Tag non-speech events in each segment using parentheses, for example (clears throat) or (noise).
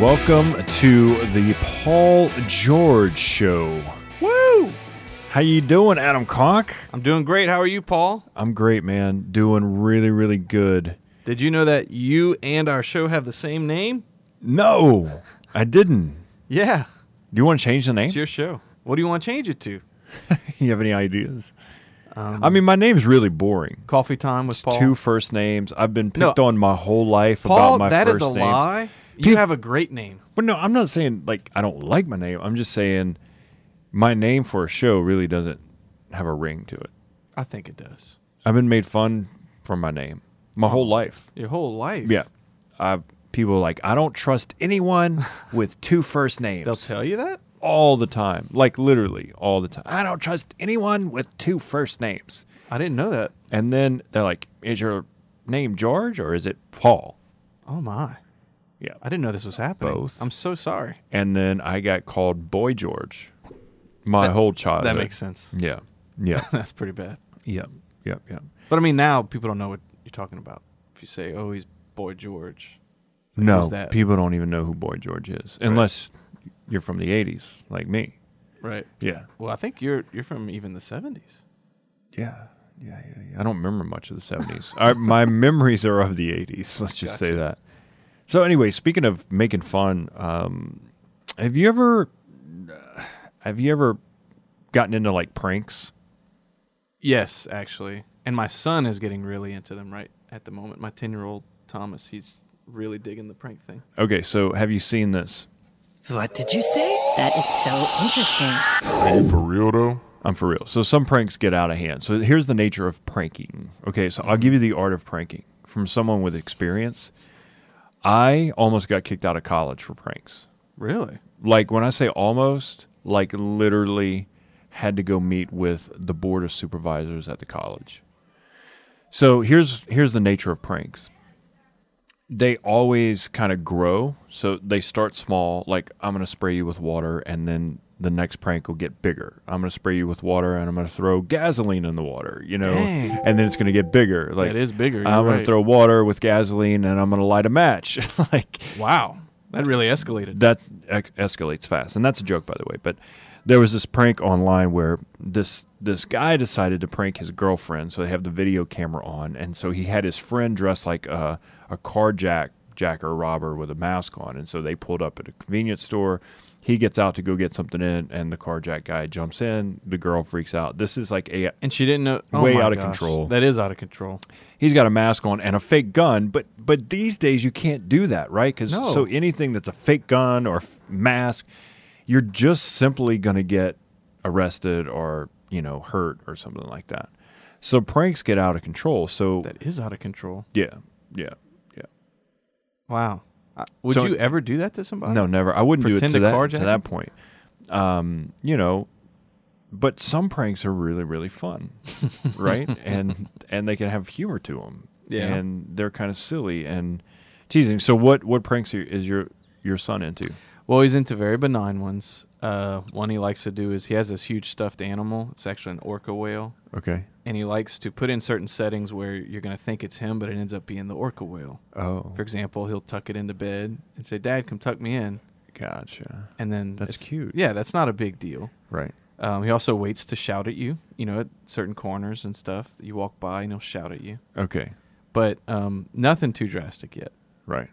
Welcome to the Paul George Show. Woo! How you doing, Adam Conk? I'm doing great. How are you, Paul? I'm great, man. Doing really, really good. Did you know that you and our show have the same name? No, I didn't. Yeah, Do you want to change the name? it's your show. What do you want to change it to? (laughs) you have any ideas? Um, I mean, my name's really boring. coffee time with It's Paul. two first names. I've been No. picked on my whole life Paul, about my that first is a names. lie. You have a great name. But no, I'm not saying like I don't like my name. I'm just saying my name for a show really doesn't have a ring to it. I think it does. I've been made fun for my name my whole life. Your whole life. Yeah. I people are like I don't trust anyone (laughs) with two first names. They'll tell you that. all the time. Like literally all the time. I don't trust anyone with two first names. I didn't know that. And then they're like, Is your name George or is it Paul? Oh my! Yeah. I didn't know this was happening. Both. I'm so sorry. And then I got called Boy George. My That- whole childhood. That makes sense. Yeah. (laughs) Yeah. That's pretty bad. Yep. Yep. Yep. But I mean, now people don't know what you're talking about. If you say, "Oh, he's Boy George," No, that? people don't even know who Boy George is unless you're from the '80s, like me. right? Yeah, Well, I think you're you're from even the '70s. yeah, yeah, yeah. yeah. I don't remember much of the '70s. I, my memories are of the '80s. Let's just say that. So anyway, speaking of making fun, um, have you ever, have you ever gotten into like pranks? Yes, actually. And my son is getting really into them right at the moment. My 10 year old Thomas, he's really digging the prank thing. Okay, so have you seen this? What did you say? That is so interesting. Are you for real though? I'm for real. So some pranks get out of hand. So here's the nature of pranking. Okay, so I'll give you the art of pranking from someone with experience. I almost got kicked out of college for pranks. Really? Like when I say almost, like literally had to go meet with the board of supervisors at the college. So here's here's the nature of pranks. They always kind of grow. So they start small, like I'm going to spray you with water and then the next prank will get bigger. I'm going to spray you with water and I'm going to throw gasoline in the water, you know, Dang. and then it's going to get bigger. Like it is bigger. I'm going to throw water with gasoline and I'm going to light a match. (laughs) like Wow. That really escalated. that ex- escalates fast, and that's a joke, by the way. But there was this prank online where this this guy decided to prank his girlfriend, so they have the video camera on, and so he had his friend dressed like a a carjack jacker robber with a mask on, and so they pulled up at a convenience store. He gets out to go get something in, and the carjack guy jumps in. The girl freaks out. This is like a and she didn't know. Oh Way my out of gosh. control. That is out of control. he's got a mask on and a fake gun but but these days you can't do that right because No. so anything that's a fake gun or f- mask you're just simply going to get arrested or you know hurt or something like that so pranks get out of control so That is out of control. yeah yeah yeah Wow. Uh, would So- you ever do that to somebody? no never. I wouldn't do it Pretend to that, to that point. Um you know but some pranks are really really fun (laughs) right? And and they can have humor to them Yeah. and they're kind of silly and teasing. So what what pranks are, is your your son into Well, he's into very benign ones. Uh, one he likes to do is he has this huge stuffed animal. It's actually an orca whale. okay And he likes to put in certain settings where you're going to think it's him, but it ends up being the orca whale. oh For example, he'll tuck it into bed and say, Dad, come tuck me in. gotcha And then That's it's- cute. Yeah, that's not a big deal. right Um, he also waits to shout at you, you know, at certain corners and stuff. You walk by and he'll shout at you. okay But um, nothing too drastic yet. right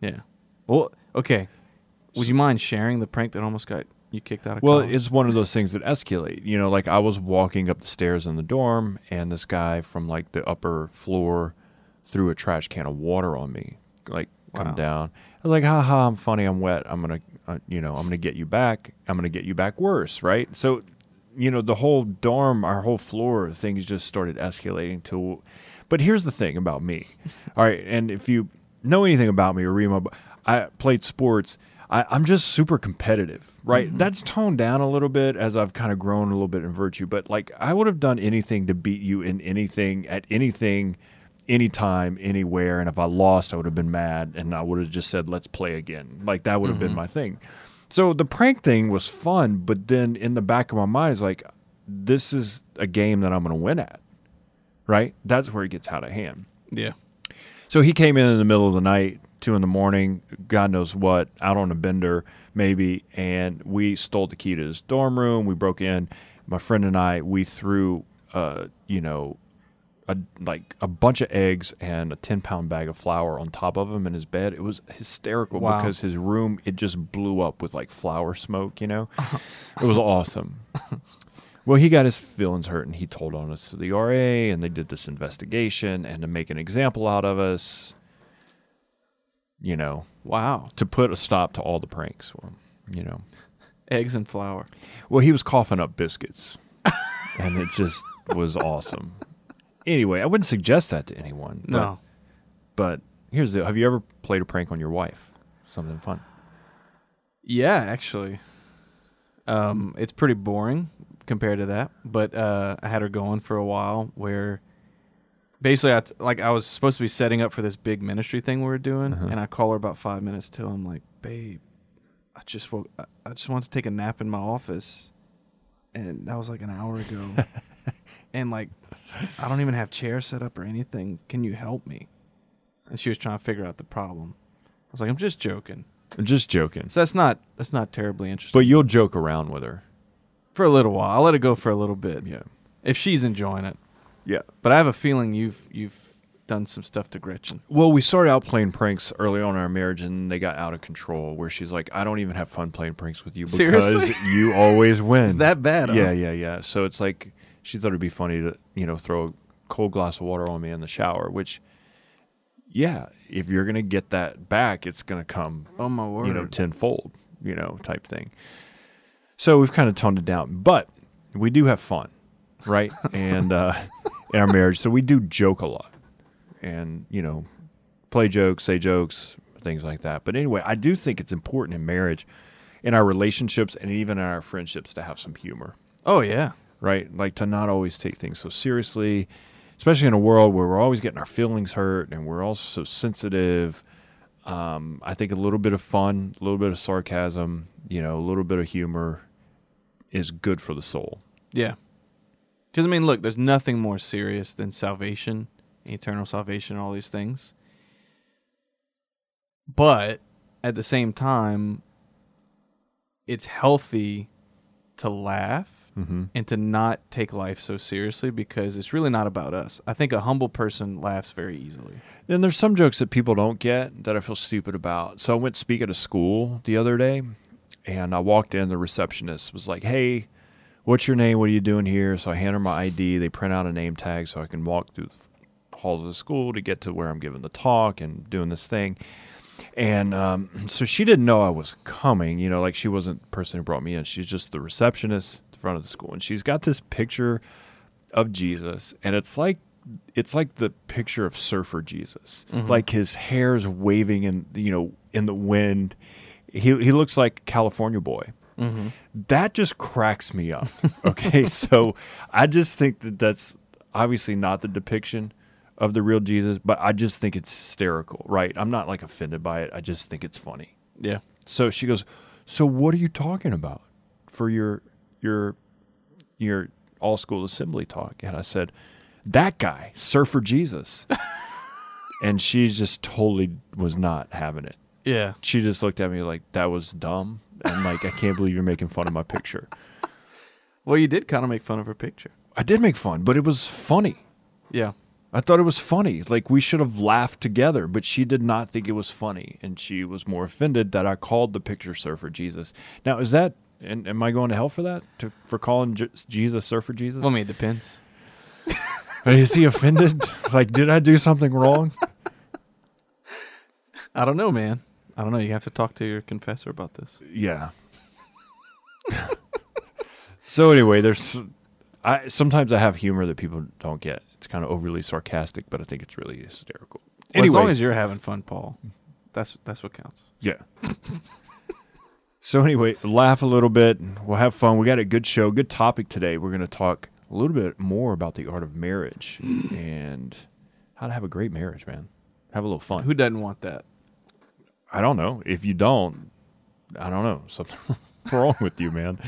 Yeah. Well, okay. Would you mind sharing the prank that almost got you kicked out of well college? it's one of those things that escalate. You know like i was walking up the stairs in the dorm and this guy from like the upper floor threw a trash can of water on me. Like come down. I was like ha ha i'm funny i'm wet. I'm gonna uh, you know i'm gonna get you back. I'm gonna get you back worse right? So you know the whole dorm our whole floor things just started escalating to but here's the thing about me. (laughs) All right and if you know anything about me or read my i played sports I, i'm just super competitive right mm-hmm. that's toned down a little bit as i've kind of grown a little bit in virtue but like i would have done anything to beat you in anything at anything anytime anywhere and if i lost i would have been mad and i would have just said let's play again like that would have been mm-hmm. my thing so the prank thing was fun, but then in the back of my mind is like, this is a game that I'm going to win at, right? That's where it gets out of hand. yeah. So he came in in the middle of the night two in the morning, God knows what, out on a bender maybe, and we stole the key to his dorm room. We broke in. My friend and I, we threw, uh, you know, a, like a bunch of eggs and a 10 pound bag of flour on top of him in his bed. It was hysterical Wow. because his room, it just blew up with like flour smoke, you know? (laughs) it was awesome. Well, he got his feelings hurt and he told on us to the RA and they did this investigation and to make an example out of us, you know, Wow. to put a stop to all the pranks. You know, Eggs and flour. well, he was coughing up biscuits (laughs) and it just was awesome. Anyway, I wouldn't suggest that to anyone. but- No. But here's the have you ever played a prank on your wife? Something fun. Yeah, actually. Um, it's pretty boring compared to that, but uh, I had her going for a while where basically I t- like I was supposed to be setting up for this big ministry thing we were doing Uh-huh. and I call her about 5 minutes till I'm like, "Babe, I just woke I, I just want to take a nap in my office." And that was like an hour ago. (laughs) and like I don't even have chairs set up or anything. Can you help me? And she was trying to figure out the problem. I was like, "I'm just joking." I'm just joking. So that's not that's not terribly interesting. But you'll joke around with her. for a little while, I'll let it go for a little bit. Yeah. If she's enjoying it, Yeah. but I have a feeling you've you've done some stuff to Gretchen. Well, we started out playing pranks early on in our marriage, and they got out of control. Where she's like, "I don't even have fun playing pranks with you because Seriously? you always (laughs) win." Is that bad? huh? Yeah, yeah, yeah. So it's like she thought it'd be funny to you know throw a cold glass of water on me in the shower. Which, yeah, if you're gonna get that back, it's gonna come Oh my word. you know tenfold, you know, type thing. So we've kind of toned it down, but we do have fun, right? (laughs) and uh, in our marriage, so we do joke a lot, and you know, play jokes, say jokes, things like that. But anyway, I do think it's important in marriage, in our relationships, and even in our friendships to have some humor oh yeah. right? Like to not always take things so seriously, especially in a world where we're always getting our feelings hurt and we're all so sensitive. Um, I think a little bit of fun, a little bit of sarcasm, you know, a little bit of humor is good for the soul. Yeah. Because I mean, look, there's nothing more serious than salvation, eternal salvation, all these things. But at the same time, it's healthy to laugh Mm-hmm. and to not take life so seriously because it's really not about us. I think a humble person laughs very easily. And there's some jokes that people don't get that I feel stupid about. So I went to speak at a school the other day, and I walked in. The receptionist was like, "Hey, what's your name? What are you doing here?" So I hand her my ID. They print out a name tag so I can walk through the halls of the school to get to where I'm giving the talk and doing this thing. And um, (clears throat) so she didn't know I was coming. You know, like she wasn't the person who brought me in. She's just the receptionist at the front of the school, and she's got this picture of Jesus, and it's like it's like the picture of surfer Jesus. Like his hair's waving in you know in the wind. He he looks like California boy. That just cracks me up. (laughs) Okay, so I just think that that's obviously not the depiction of the real Jesus, but I just think it's hysterical, right? I'm not like offended by it. I just think it's funny. Yeah. So she goes, "So what are you talking about for your your your all school assembly talk?" And I said, "That guy, Surfer Jesus." (laughs) and she just totally was not having it. Yeah. She just looked at me like that was dumb and like I can't believe you're making fun of my picture. Well, you did kind of make fun of her picture. I did make fun, but it was funny. Yeah. I thought it was funny. Like we should have laughed together, but she did not think it was funny, and she was more offended that I called the picture surfer Jesus. Now, is that? And am I going to hell for that? To, for calling J- Jesus surfer Jesus? Well, I mean, it depends. (laughs) is he offended? like, did I do something wrong? I don't know, man. I don't know. You have to talk to your confessor about this. Yeah. so anyway, there's. I sometimes I have humor that people don't get. It's kind of overly sarcastic, but I think it's really hysterical. Well, anyway, as long as you're having fun, Paul, that's that's what counts. Yeah. so anyway, laugh a little bit. We'll have fun. We got a good show, good topic today. We're going to talk a little bit more about the art of marriage and how to have a great marriage, man. Have a little fun. Who doesn't want that? I don't know. If you don't, I don't know. Something (laughs) wrong with you, man.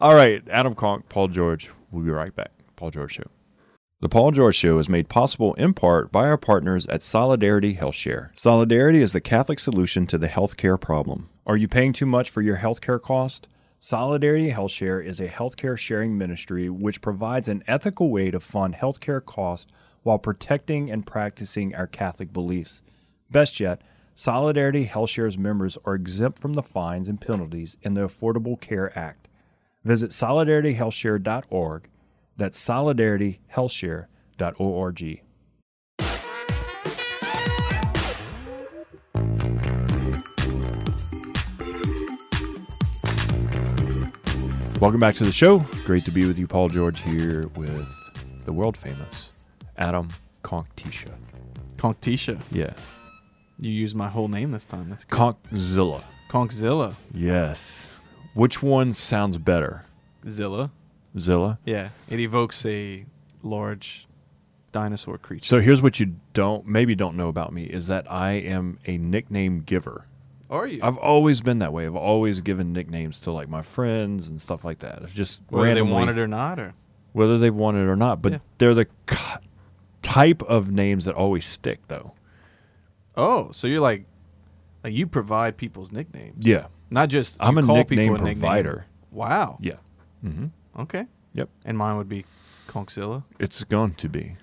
All right, Adam Conk, Paul George. We'll be right back. Paul George Show. The Paul George Show is made possible in part by our partners at Solidarity HealthShare. Solidarity is the Catholic solution to the healthcare problem. Are you paying too much for your healthcare cost? Solidarity HealthShare is a healthcare sharing ministry which provides an ethical way to fund healthcare costs while protecting and practicing our Catholic beliefs. Best yet, Solidarity HealthShare's members are exempt from the fines and penalties in the Affordable Care Act. Visit solidarityhealthshare.org. That's solidarityhealthshare.org. Welcome back to the show. Great to be with you, Paul George, here with the world famous Adam Conktisha. Conktisha. Yeah. You used my whole name this time. That's good. Conkzilla. Conkzilla. Yes. Which one sounds better? Zilla. Zilla? Yeah. It evokes a large dinosaur creature. So here's what you don't maybe don't know about me is that I am a nickname giver. Are you? I've always been that way. I've always given nicknames to like my friends and stuff like that. It's just Whether they want it or not, or whether they want it or not. But Yeah. they're the type of names that always stick, though. Oh, so you're like, like you provide people's nicknames. Yeah, Not just I'm a nickname people a nickname. provider. Wow. yeah. hmm Okay. Yep. And mine would be Conkzilla. It's going to be.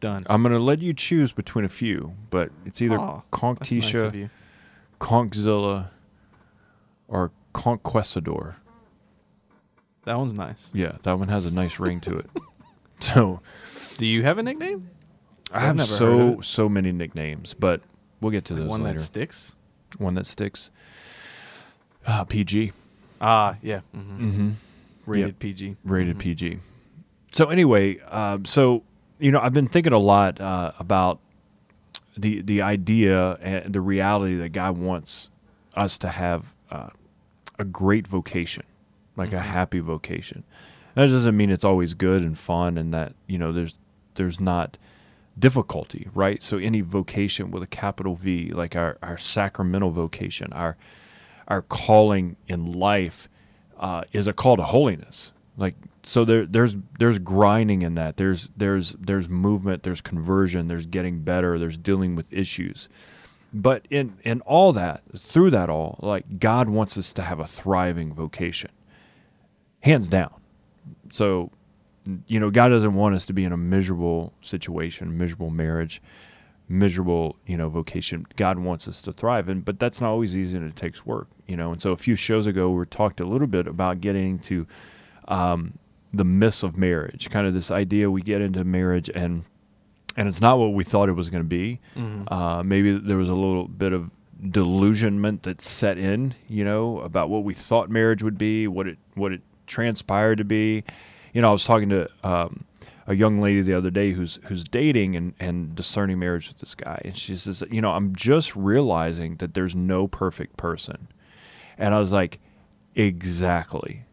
Done. I'm going to let you choose between a few, but it's either Aw, That's nice Conktisha. Conkzilla, or Conquestador. That one's nice. Yeah, that one has a nice ring to it. (laughs) So Do you have a nickname? I have so so many nicknames, but we'll get to Like those one later. that sticks. one that sticks. Ah, PG. Ah, yeah. hmm Mm-hmm. Rated PG. Rated Mhm. PG. So anyway, um, so you know, I've been thinking a lot uh, about the the idea and the reality that God wants us to have uh, a great vocation, like a Mhm. happy vocation. That doesn't mean it's always good and fun, and that you know there's there's not difficulty, right? So any vocation with a capital V, like our our sacramental vocation, our our calling in life uh, is a call to holiness. Like so, there there's there's grinding in that. There's there's there's movement. There's conversion. There's getting better. There's dealing with issues. But in in all that, through that all, like God wants us to have a thriving vocation, hands down. So, you know, God doesn't want us to be in a miserable situation, miserable marriage, miserable, you know, vocation. God wants us to thrive, and but that's not always easy, and it takes work, you know. And so, a few shows ago, we talked a little bit about getting to um, the myths of marriage, kind of this idea we get into marriage and and it's not what we thought it was going to be. Mhm. Uh, maybe there was a little bit of delusionment that set in, you know, about what we thought marriage would be, what it what it transpired to be. You know, I was talking to um, a young lady the other day who's who's dating and and discerning marriage with this guy, and she says, you know, I'm just realizing that there's no perfect person, and I was like, exactly,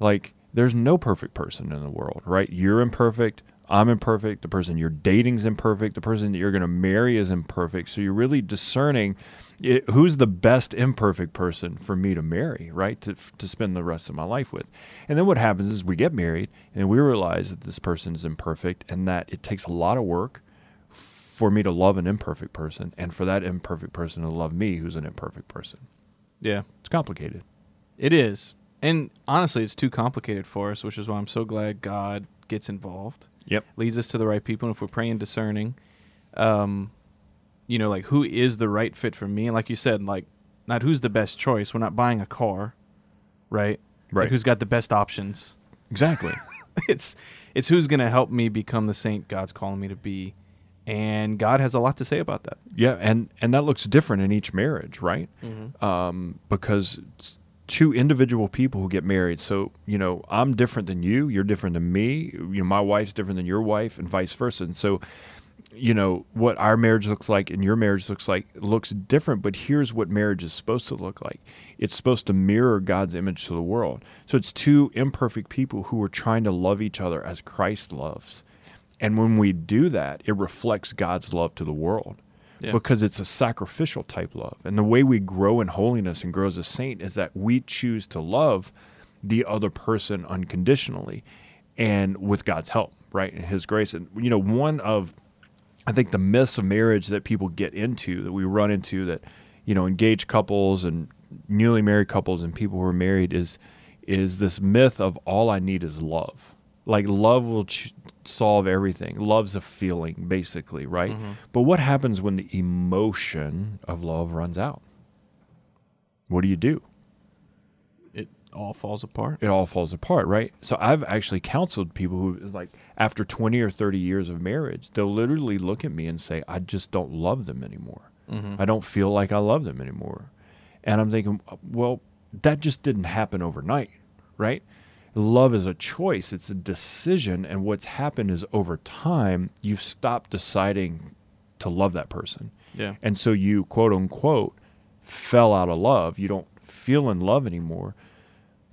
like there's no perfect person in the world, right? You're imperfect. I'm imperfect. The person you're dating's imperfect. The person that you're going to marry is imperfect. So you're really discerning it, who's the best imperfect person for me to marry, right? To to spend the rest of my life with. And then what happens is we get married and we realize that this person is imperfect and that it takes a lot of work for me to love an imperfect person and for that imperfect person to love me who's an imperfect person. Yeah. It's complicated. It is. And honestly, it's too complicated for us, which is why I'm so glad God gets involved. Yep. Leads us to the right people. And if we're praying discerning, um, you know, like who is the right fit for me? And like you said, like not who's the best choice. We're not buying a car, right? Like, Right. who's got the best options? Exactly. (laughs) it's it's who's going to help me become the saint God's calling me to be. And God has a lot to say about that. Yeah, and and that looks different in each marriage, right? Um, because it's two individual people who get married. So you know, I'm different than you. You're different than me. You know, my wife's different than your wife, and vice versa. And so, you know, what our marriage looks like and your marriage looks like looks different. But here's what marriage is supposed to look like. It's supposed to mirror God's image to the world. So it's two imperfect people who are trying to love each other as Christ loves. And when we do that, it reflects God's love to the world Yeah. because it's a sacrificial type love. And the way we grow in holiness and grow as a saint is that we choose to love the other person unconditionally and with God's help, right? And His grace, and you know, one of I think the myths of marriage that people get into, that we run into, that you know, engaged couples and newly married couples and people who are married is is this myth of all I need is love. Like love will ch- solve everything. Love's a feeling, basically, right? Mm-hmm. But what happens when the emotion of love runs out? What do you do? It all falls apart. it all falls apart, right? So I've actually counseled people who like after 20 or 30 years of marriage, they'll literally look at me and say, "I just don't love them anymore. Mm-hmm. I don't feel like I love them anymore." And I'm thinking, well, that just didn't happen overnight, right? Love is a choice, it's a decision, and what's happened is over time, you've stopped deciding to love that person. Yeah. And so you quote unquote fell out of love. You don't feel in love anymore.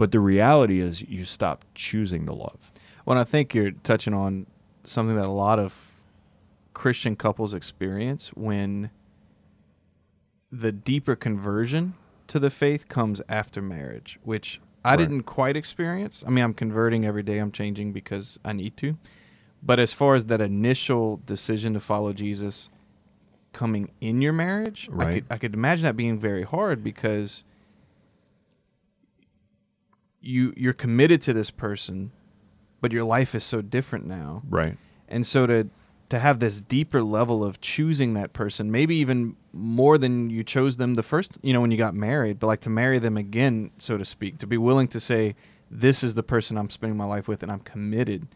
But the reality is you stop choosing the love. Well, and I think you're touching on something that a lot of Christian couples experience when the deeper conversion to the faith comes after marriage, which I Right. didn't quite experience. I mean, I'm converting every day, I'm changing because I need to. But as far as that initial decision to follow Jesus coming in your marriage, I Right. could I could imagine that being very hard because you you're committed to this person, but your life is so different now. Right. And so to to have this deeper level of choosing that person, maybe even more than you chose them the first, you know, when you got married, but like to marry them again, so to speak, to be willing to say, this is the person I'm spending my life with and I'm committed.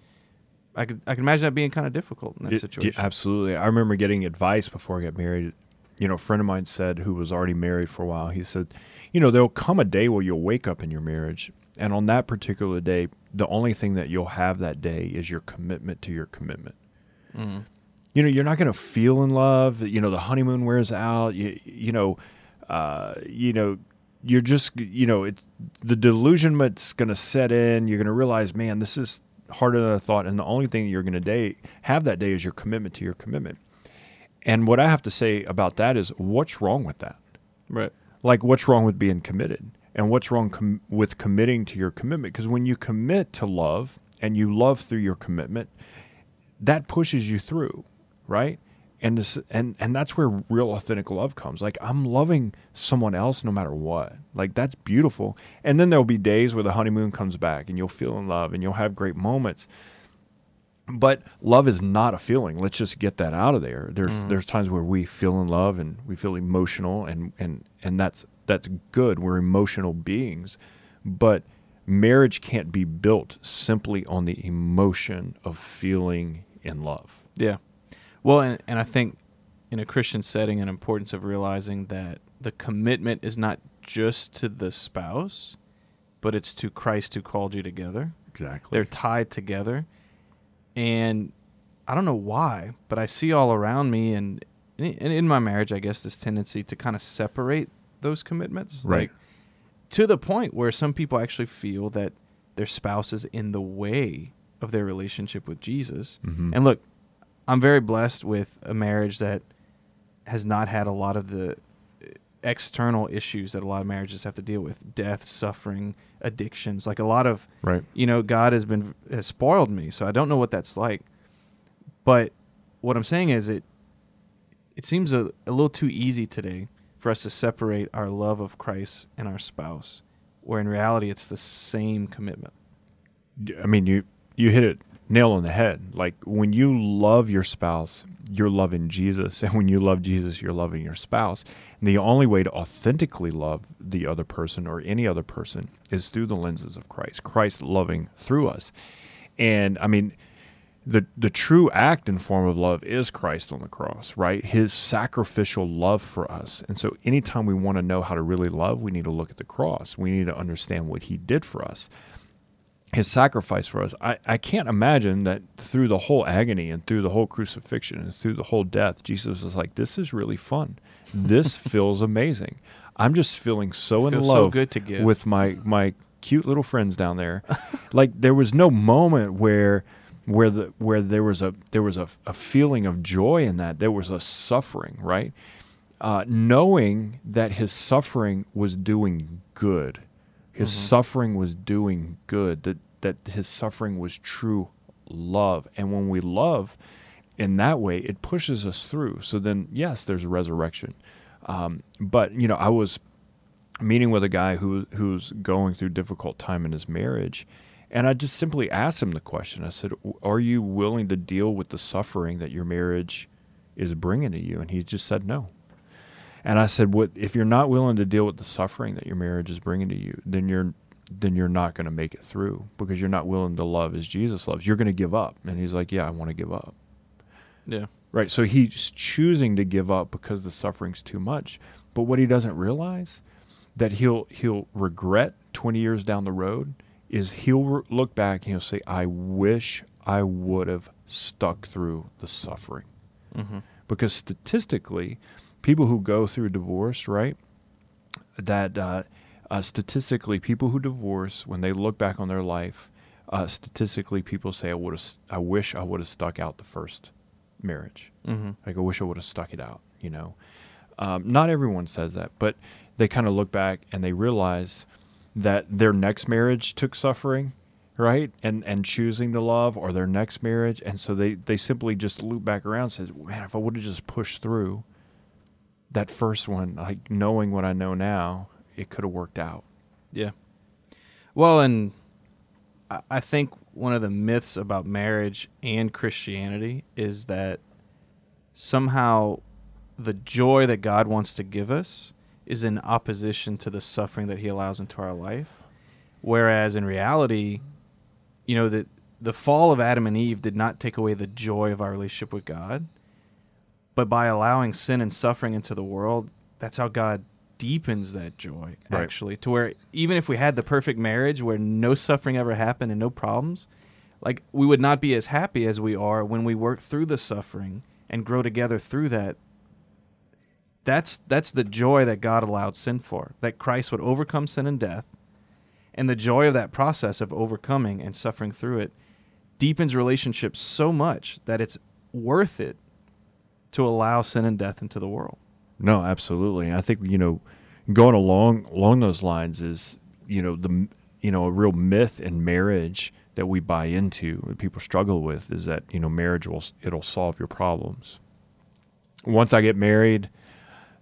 I could I can imagine that being kind of difficult in that It- situation. absolutely. I remember getting advice before I got married. You know, a friend of mine said, who was already married for a while, he said, you know, there'll come a day where you'll wake up in your marriage. And on that particular day, the only thing that you'll have that day is your commitment to your commitment. You know, you're not going to feel in love. You know, the honeymoon wears out. You, you know, uh, you know, you're just, you know, it's the delusionment's going to set in. You're going to realize, man, this is harder than I thought. And the only thing you're going to day have that day is your commitment to your commitment. And what I have to say about that is, what's wrong with that? right. Like, what's wrong with being committed? And what's wrong com- with committing to your commitment? Because when you commit to love and you love through your commitment, that pushes you through, right? And this, and and that's where real authentic love comes. Like I'm loving someone else no matter what. Like that's beautiful. And then there'll be days where the honeymoon comes back and you'll feel in love and you'll have great moments. But love is not a feeling. Let's just get that out of there. There's mm-hmm. there's times where we feel in love and we feel emotional and and and that's that's good. We're emotional beings. But marriage can't be built simply on the emotion of feeling in love. Yeah. Well, and, and I think in a Christian setting, an importance of realizing that the commitment is not just to the spouse, but it's to Christ who called you together. Exactly. They're tied together. And I don't know why, but I see all around me and in, in my marriage, I guess, this tendency to kind of separate those commitments. Right. Like to the point where some people actually feel that their spouse is in the way of their relationship with Jesus. Mhm. And look, I'm very blessed with a marriage that has not had a lot of the external issues that a lot of marriages have to deal with. Death suffering addictions. Like a lot of Right. you know god has been has spoiled me so i don't know what that's like. But what i'm saying is it it seems a, a little too easy today for us to separate our love of christ and our spouse where in reality it's the same commitment. I mean, you you hit it nail on the head. Like when you love your spouse, you're loving Jesus, (laughs) and when you love Jesus, you're loving your spouse. And the only way to authentically love the other person or any other person is through the lenses of Christ. Christ loving through us. And I mean, the the true act and form of love is Christ on the cross, right? His sacrificial love for us. And so anytime we want to know how to really love, we need to look at the cross. We need to understand what he did for us his sacrifice for us. I, I can't imagine that through the whole agony and through the whole crucifixion and through the whole death, Jesus was like, This is really fun. This (laughs) feels amazing. I'm just feeling so in Feels so love good to give. with my my cute little friends down there. (laughs) like there was no moment where where the where there was a there was a, a feeling of joy in that. There was a suffering, right? Uh, knowing that his suffering was doing good his suffering was doing good that that his suffering was true love. And when we love in that way, it pushes us through. So then, yes, there's a resurrection. Um, but, you know, I was meeting with a guy who who's going through difficult time in his marriage. And I just simply asked him the question. I said, "Are you willing to deal with the suffering that your marriage is bringing to you?" And he just said, "No." And I said, "What if you're not willing to deal with the suffering that your marriage is bringing to you? Then you're then you're not going to make it through because you're not willing to love as Jesus loves. You're going to give up." And he's like, "Yeah, I want to give up." Yeah. Right. So he's choosing to give up because the suffering's too much. But what he doesn't realize that he'll he'll regret 20 years down the road is he'll re- look back and he'll say, "I wish I would have stuck through the suffering." Mm-hmm. Because statistically, people who go through divorce, right, that uh, uh, statistically, people who divorce when they look back on their life, uh, statistically, people say, "I would have, I wish I would have stuck out the first marriage." Mm-hmm. Like I wish I would have stuck it out, you know. Um, not everyone says that, but they kind of look back and they realize that their next marriage took suffering, right? And and choosing to love or their next marriage, and so they they simply just loop back around and says, "Man, if I would have just pushed through that first one, like knowing what I know now, it could have worked out." Yeah. Well, and I- think one of the myths about marriage and Christianity is that somehow the joy that God wants to give us is in opposition to the suffering that He allows into our life. Whereas in reality, you know, that the fall of Adam and Eve did not take away the joy of our relationship with God, but by allowing sin and suffering into the world, that's how God deepens that joy Right. actually to where even if we had the perfect marriage where no suffering ever happened and no problems like we would not be as happy as we are when we work through the suffering and grow together through that that's that's the joy that God allowed sin for that Christ would overcome sin and death and the joy of that process of overcoming and suffering through it deepens relationships so much that it's worth it to allow sin and death into the world No, absolutely. I think you know, going along along those lines is you know the you know a real myth in marriage that we buy into that people struggle with is that you know marriage will it'll solve your problems. Once I get married,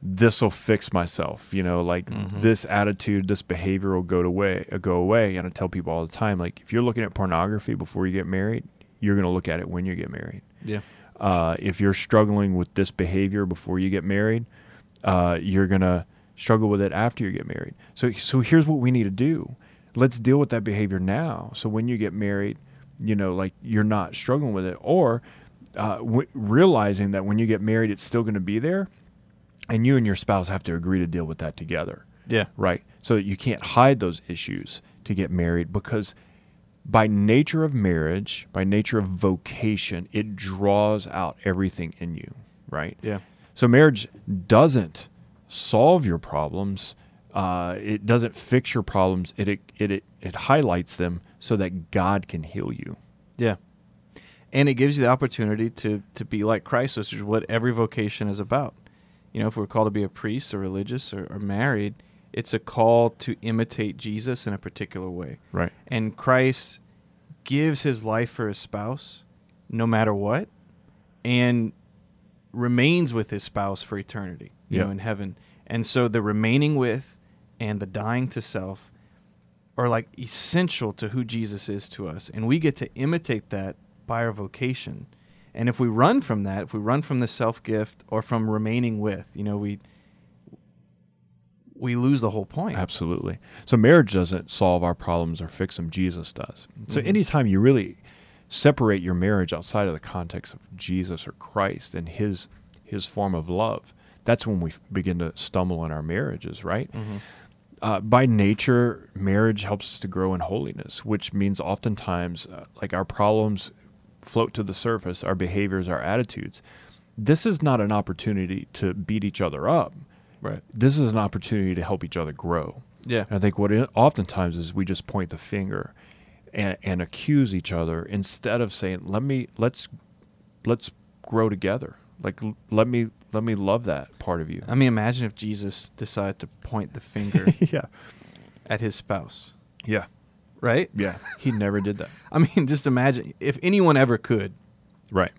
this will fix myself. You know, like this attitude, this behavior will go away. Go away. And I tell people all the time, like if you're looking at pornography before you get married, you're going to look at it when you get married yeah uh, if you're struggling with this behavior before you get married, uh, you're gonna struggle with it after you get married. So, so here's what we need to do: let's deal with that behavior now. So when you get married, you know, like you're not struggling with it, or uh, w- realizing that when you get married, it's still going to be there, and you and your spouse have to agree to deal with that together yeah right? So you can't hide those issues to get married because by nature of marriage, by nature of vocation, it draws out everything in you, right? yeah So marriage doesn't solve your problems. Uh, it doesn't fix your problems. It, it it it highlights them so that God can heal you. Yeah. And it gives you the opportunity to to be like Christ, which is what every vocation is about. You know, if we're called to be a priest or religious or, or married, it's a call to imitate Jesus in a particular way. Right. And Christ gives his life for his spouse no matter what and remains with his spouse for eternity, you Yeah. know, in heaven. And so the remaining with and the dying to self are like essential to who Jesus is to us. And we get to imitate that by our vocation. And if we run from that, if we run from the self gift or from remaining with, you know, we we lose the whole point. Absolutely. So marriage doesn't solve our problems or fix them. Jesus does. So Mhm. anytime you really separate your marriage outside of the context of Jesus or Christ and his his form of love, that's when we begin to stumble in our marriages, right? Mhm. Uh, by nature, marriage helps us to grow in holiness, which means oftentimes, uh, like our problems float to the surface, our behaviors, our attitudes. This is not an opportunity to beat each other up. Right. This is an opportunity to help each other grow. Yeah. And I think what it oftentimes is we just point the finger and, and accuse each other instead of saying, "Let me let's let's grow together. Like let me let me love that part of you." I mean, imagine if Jesus decided to point the finger (laughs) yeah, at his spouse. yeah, right? Yeah, he never did that. (laughs) I mean, just imagine if anyone ever could, Right.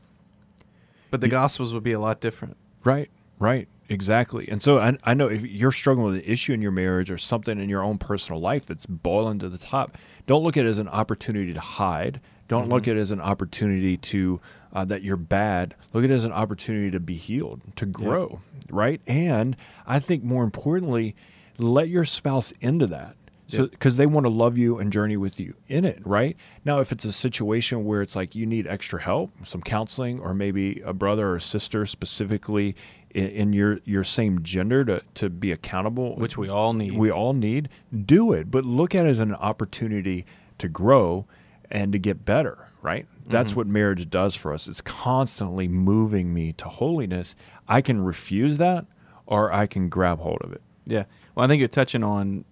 but the Gospels would be a lot different. Right, right, exactly. And so I, I know if you're struggling with an issue in your marriage or something in your own personal life that's boiling to the top, don't look at it as an opportunity to hide. Don't look at it as an opportunity to uh, that you're bad. Look at it as an opportunity to be healed, to grow, right? And I think more importantly, let your spouse into that. So, because they want to love you and journey with you in it, right? Now, if it's a situation where it's like you need extra help, some counseling, or maybe a brother or sister specifically in, in your your same gender to to be accountable, Which we all need. we all need, do it. But look at it as an opportunity to grow and to get better, right? That's Mm-hmm. what marriage does for us. It's constantly moving me to holiness. I can refuse that, or I can grab hold of it. Yeah. Well, I think you're touching on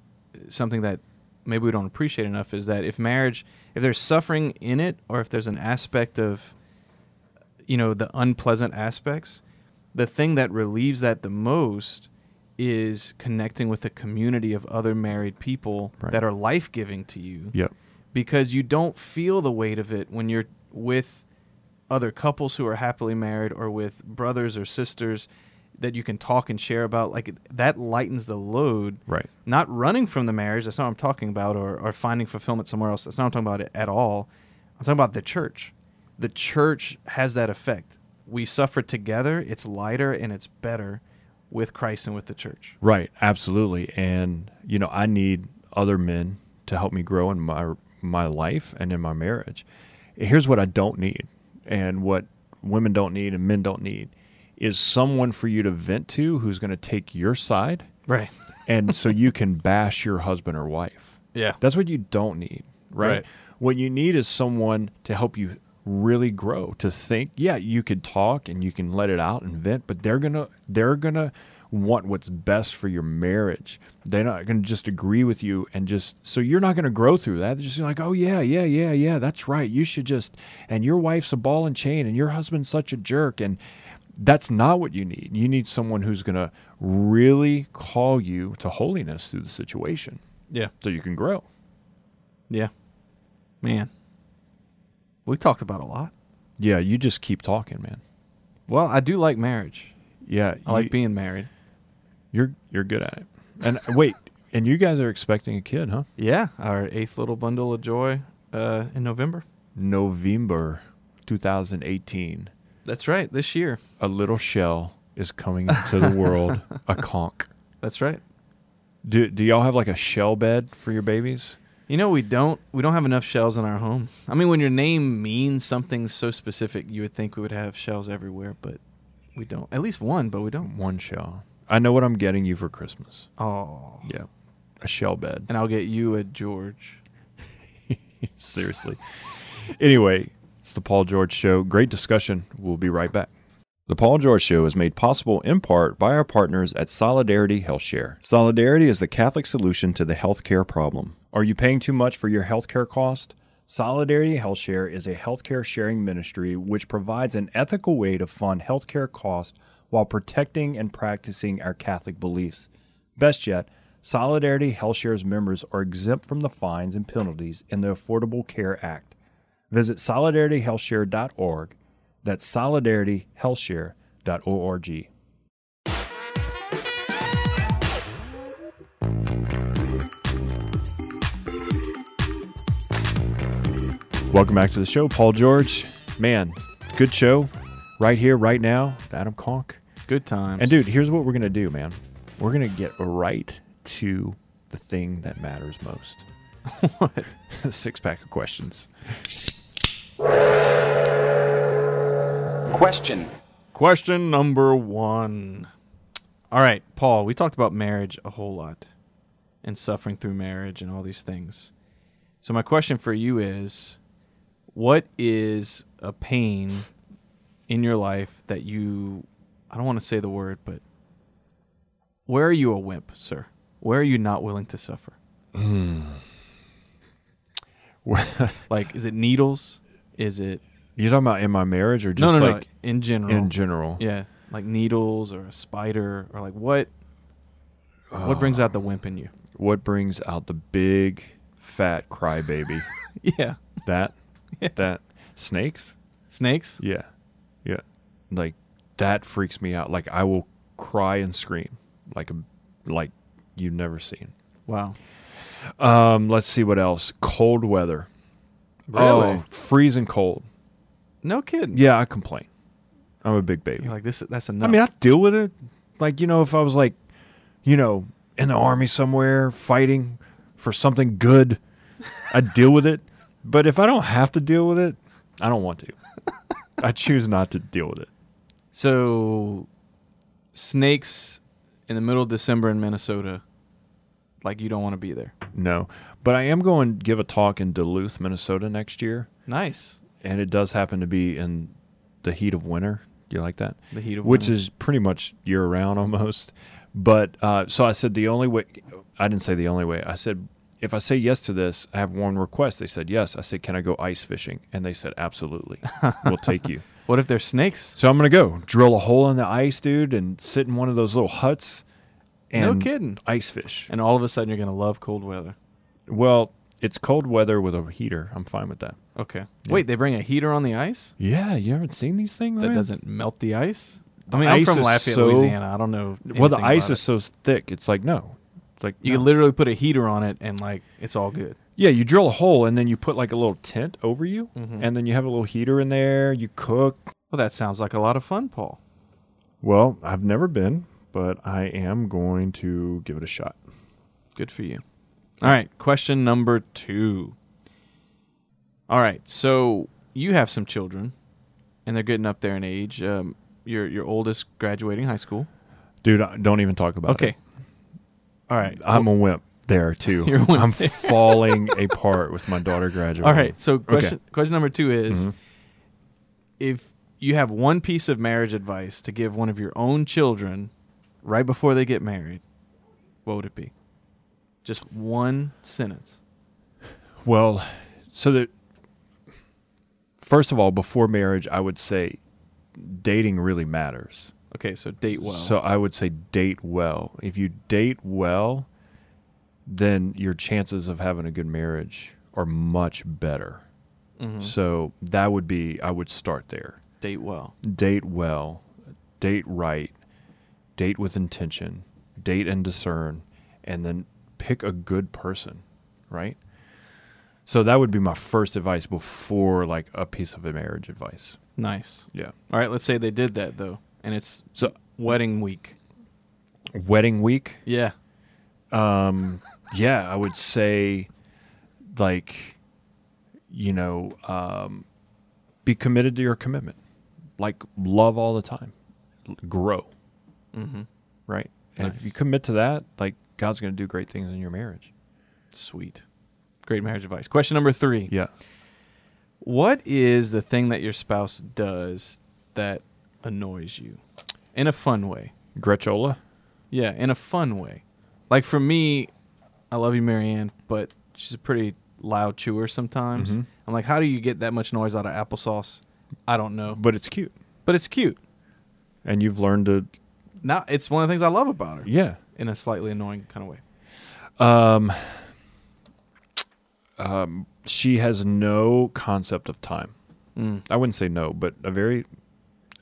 something that maybe we don't appreciate enough is that if marriage, if there's suffering in it, or if there's an aspect of, you know, the unpleasant aspects, the thing that relieves that the most is connecting with a community of other married people Right. that are life giving to you. Yep. because you don't feel the weight of it when you're with other couples who are happily married or with brothers or sisters that you can talk and share about like that lightens the load Right. not running from the marriage that's not what i'm talking about or, or finding fulfillment somewhere else that's not what i'm talking about at all i'm talking about the church the church has that effect we suffer together it's lighter and it's better with christ and with the church Right, absolutely. And you know, I need other men to help me grow in my my life and in my marriage. Here's what I don't need and what women don't need and men don't need is someone for you to vent to who's going to take your side right (laughs) and so you can bash your husband or wife. yeah That's what you don't need, right? Right. What you need is someone to help you really grow, to think, yeah, you could talk and you can let it out and vent, but they're to they're to want what's best for your marriage. They're not to just agree with you and just so you're not to grow through that. They're just like, "Oh yeah, yeah, yeah, yeah, that's right. You should just and your wife's a ball and chain and your husband's such a jerk and that's not what you need. You need someone who's to really call you to holiness through the situation yeah so you can grow. yeah man we talked about a lot Yeah, you just keep talking, man. Well, I do like marriage. Yeah, I like being married. You're you're good at it. And wait, and you guys are expecting a kid, huh? Yeah, our eighth little bundle of joy uh, in November. November 2018. That's right, this year. A little shell is coming into the world. (laughs) A conch. That's right. Do do y'all have like a shell bed for your babies? You know, we don't we don't have enough shells in our home. I mean, when your name means something so specific, you would think we would have shells everywhere, but we don't. At least one, but we don't. One shell. I know what I'm getting you for Christmas. Oh. Yeah, a shell bed. And I'll get you a George. (laughs) Seriously. Anyway, it's the Paul George Show. Great discussion. We'll be right back. The Paul George Show is made possible in part by our partners at Solidarity Health Share. Solidarity is the Catholic solution to the healthcare problem. Are you paying too much for your healthcare cost? Solidarity Health Share is a healthcare sharing ministry which provides an ethical way to fund healthcare costs while protecting and practicing our Catholic beliefs. Best yet, Solidarity Health Share's members are exempt from the fines and penalties in the Affordable Care Act. Visit solidarityhealthshare.org. That's solidarityhealthshare.org. Welcome back to the show, Paul George. Man, good show. Right here, right now, Adam Conk. Good times. And dude, here's what we're gonna do, man. We're gonna get right to the thing that matters most. (laughs) what? (laughs) the six pack of questions. Question. Question number one. All right, Paul, we talked about marriage a whole lot and suffering through marriage and all these things. So, my question for you is what is a pain in your life that you, I don't want to say the word, but where are you a wimp, sir? Where are you not willing to suffer? Hmm. (laughs) Like, is it needles? Is it, You talking about in my marriage or just no, like no, in general? in general? Yeah, like needles or a spider or like what? What brings out the uh, wimp in you? What brings out the big fat crybaby. (laughs) Yeah. that. (laughs) that snakes? Snakes? Yeah. Yeah. Like that freaks me out. Like I will cry and scream like a like you've never seen. Wow. Um, let's see what else. Cold weather. Really? Oh, freezing cold. No kidding. Yeah, I complain. I'm a big baby. You're like this. That's enough. I mean, I deal with it. Like, you know, if I was like, you know, in the army somewhere fighting for something good, I'd deal with it. But if I don't have to deal with it, I don't want to. I choose not to deal with it. so snakes in the middle of December in Minnesota. Like you don't want to be there. No. But I am going to give a talk in Duluth, Minnesota next year. Nice. And it does happen to be in the heat of winter. Do you like that? The heat of which winter. is pretty much year round almost. But uh, so I said the only way. I didn't say the only way. I said if I say yes to this, I have one request. They said yes. I said, can I go ice fishing? And they said absolutely. we'll take you. (laughs) What if there's snakes? So I'm gonna go drill a hole in the ice, dude, and sit in one of those little huts. And No kidding. Ice fish. And all of a sudden you're gonna love cold weather. Well, it's cold weather with a heater. I'm fine with that. Okay. Yeah. Wait, they bring a heater on the ice Yeah, you haven't seen these things? that man? doesn't melt the ice. I mean, ice I'm from Lafayette, so- Louisiana. I don't know. Well, the ice is it. so thick. It's like no. It's like You no. can literally put a heater on it and like it's all good. Yeah, you drill a hole and then you put like a little tent over you, Mhm. and then you have a little heater in there. You cook. Well, that sounds like a lot of fun, Paul. Well, I've never been, but I am going to give it a shot. Good for you. All right, question number two. All right, so you have some children, and they're getting up there in age. Um, your your oldest graduating high school. Dude, don't even talk about it. Okay. it. All right. I'm a wimp there too. (laughs) You're a wimp I'm there. (laughs) falling apart with my daughter graduating. All right. So question question number two is Mhm. if you have one piece of marriage advice to give one of your own children right before they get married, what would it be? Just one sentence. Well, so that first of all, before marriage, I would say dating really matters. Okay, so date well. So I would say date well. If you date well, then your chances of having a good marriage are much better. Mhm. So that would be I would start there. date well. Date well, date right, date with intention, date and discern, and then pick a good person, right? So that would be my first advice before like a piece of a marriage advice. Nice. Yeah. All right, let's say they did that though, and it's So wedding week. wedding week, Yeah. Um, yeah, I would say, like, you know, um, be committed to your commitment. Like, love all the time, L- grow, Mm-hmm. right? And if you commit to that, like, God's going to do great things in your marriage. Sweet. Great marriage advice. Question number three. Yeah. What is the thing that your spouse does that annoys you in a fun way? Gretchola. Yeah, in a fun way. Like for me, I love you, Marianne, but she's a pretty loud chewer sometimes. Mhm. I'm like, how do you get that much noise out of applesauce? I don't know, But it's cute. but it's cute. And you've learned to, Now it's one of the things I love about her. yeah. in a slightly annoying kind of way. Um, um, she has no concept of time. Mm. I wouldn't say no, but a very,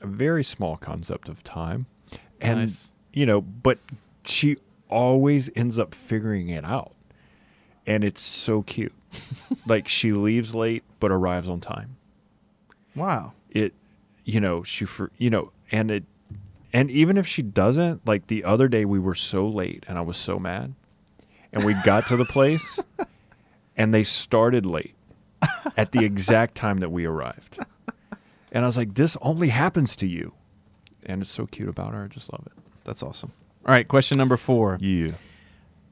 a very small concept of time, and Nice. you know, but she always ends up figuring it out, and it's so cute. (laughs) like she leaves late but arrives on time. Wow. It, you know, she for you know, and it, and even if she doesn't, like the other day we were so late and I was so mad, and we got to the place, (laughs) and they started late at the exact time that we arrived. And I was like, this only happens to you. And it's so cute about her. I just love it. That's awesome. All right, question number four. Yeah.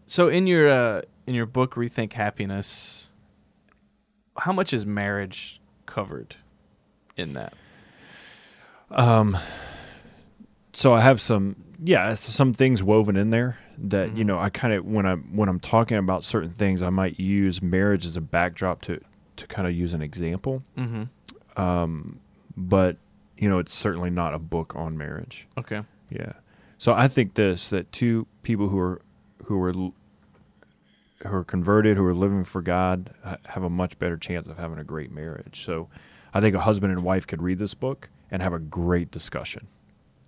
So in your uh, in your book Rethink Happiness, how much is marriage covered in that? Um, so I have some, yeah, some things woven in there that, you Mhm. know, I kind of, when I'm, when I'm talking about certain things, I might use marriage as a backdrop to, to kind of use an example. Mm-hmm. Um, but, you know, it's certainly not a book on marriage. Okay. Yeah. So I think this that two people who are who are who are converted, who are living for God, have a much better chance of having a great marriage. So, I think a husband and wife could read this book and have a great discussion,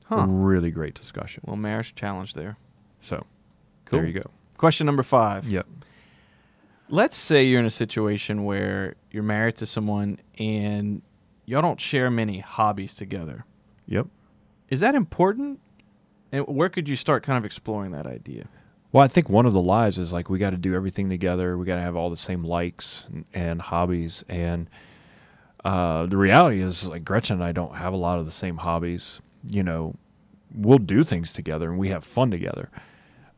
a really great discussion. Well, marriage challenge there. So, Cool. there you go. Question number five. Yep. Let's say you're in a situation where you're married to someone and y'all don't share many hobbies together. Yep. Is that important? And where could you start kind of exploring that idea? Well, I think one of the lies is like we got to do everything together. We got to have all the same likes and, and hobbies. And uh, the reality is, like Gretchen and I don't have a lot of the same hobbies. You know, we'll do things together and we have fun together.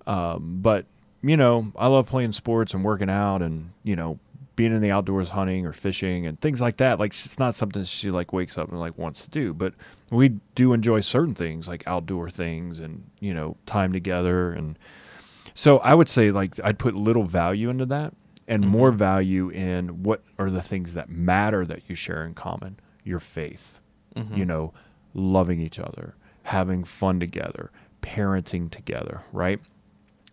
Um, but you know, I love playing sports and working out, and you know, being in the outdoors, hunting or fishing and things like that. Like it's not something she like wakes up and like wants to do, but we do enjoy certain things like outdoor things and you know, time together and. So I would say like I'd put little value into that and mm-hmm. more value in what are the things that matter that you share in common. Your faith, mm-hmm. you know, loving each other, having fun together, parenting together, right?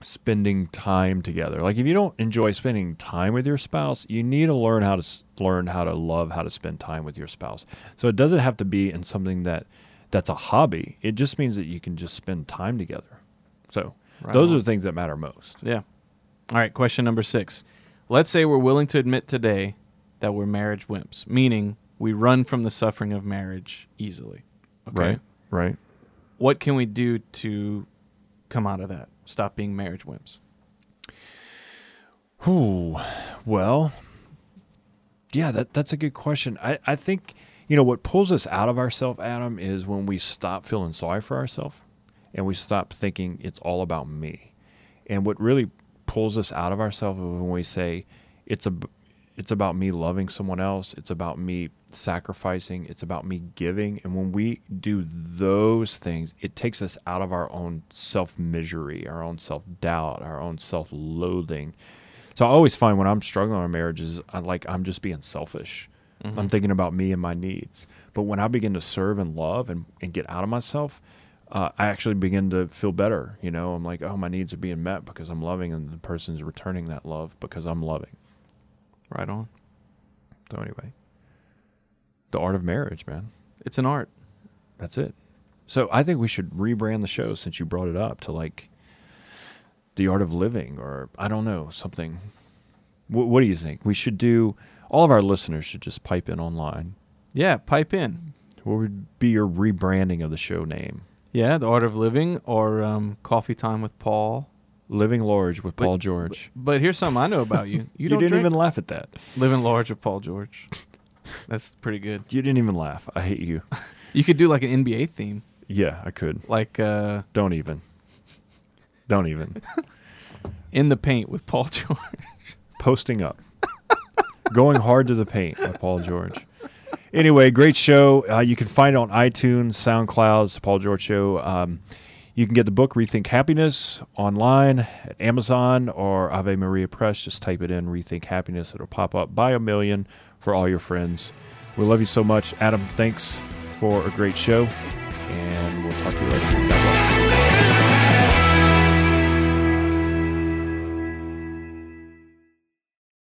Spending time together. Like if you don't enjoy spending time with your spouse, you need to learn how to s- learn how to love how to spend time with your spouse. So it doesn't have to be in something that that's a hobby. It just means that you can just spend time together. So Right those on. are the things that matter most. Yeah. All right, question number six. Let's say we're willing to admit today that we're marriage wimps, meaning we run from the suffering of marriage easily. Okay. Right. Right. What can we do to come out of that? Stop being marriage wimps. Ooh, well, yeah, that that's a good question. I, I think you know what pulls us out of ourselves, Adam, is when we stop feeling sorry for ourselves and we stop thinking it's all about me. And what really pulls us out of ourselves is when we say it's a it's about me loving someone else, it's about me sacrificing, it's about me giving. And when we do those things, it takes us out of our own self misery, our own self doubt, our own self loathing. So I always find when I'm struggling in marriages, I like I'm just being selfish. I'm thinking about me and my needs. But when I begin to serve and love and, and get out of myself, uh, I actually begin to feel better. You know, I'm like, oh, my needs are being met because I'm loving, and the person's returning that love because I'm loving. Right on. So anyway, the art of marriage, man. It's an art. That's it. So I think we should rebrand the show since you brought it up to like the art of living, or I don't know something. What, what do you think? We should do. All of our listeners should just pipe in online. Yeah, pipe in. What would be your rebranding of the show name? Yeah, the art of living or um, coffee time with Paul. Living Large with But- Paul George. But here's something I know about you. (laughs) You, You, don't didn't drink? even laugh at that. living large with Paul George. That's pretty good. You didn't even laugh. I hate you. (laughs) You could do like an NBA theme, yeah, I could. like uh, Don't even. Don't even. (laughs) in the paint with Paul George. Posting up. Going hard to the paint by Paul George. Anyway, great show. Uh, you can find it on iTunes, SoundCloud, it's the Paul George Show. Um, you can get the book Rethink Happiness online at Amazon or Ave Maria Press. Just type it in, Rethink Happiness. It'll pop up. Buy a million for all your friends. We love you so much. Adam, thanks for a great show, and we'll talk to you later.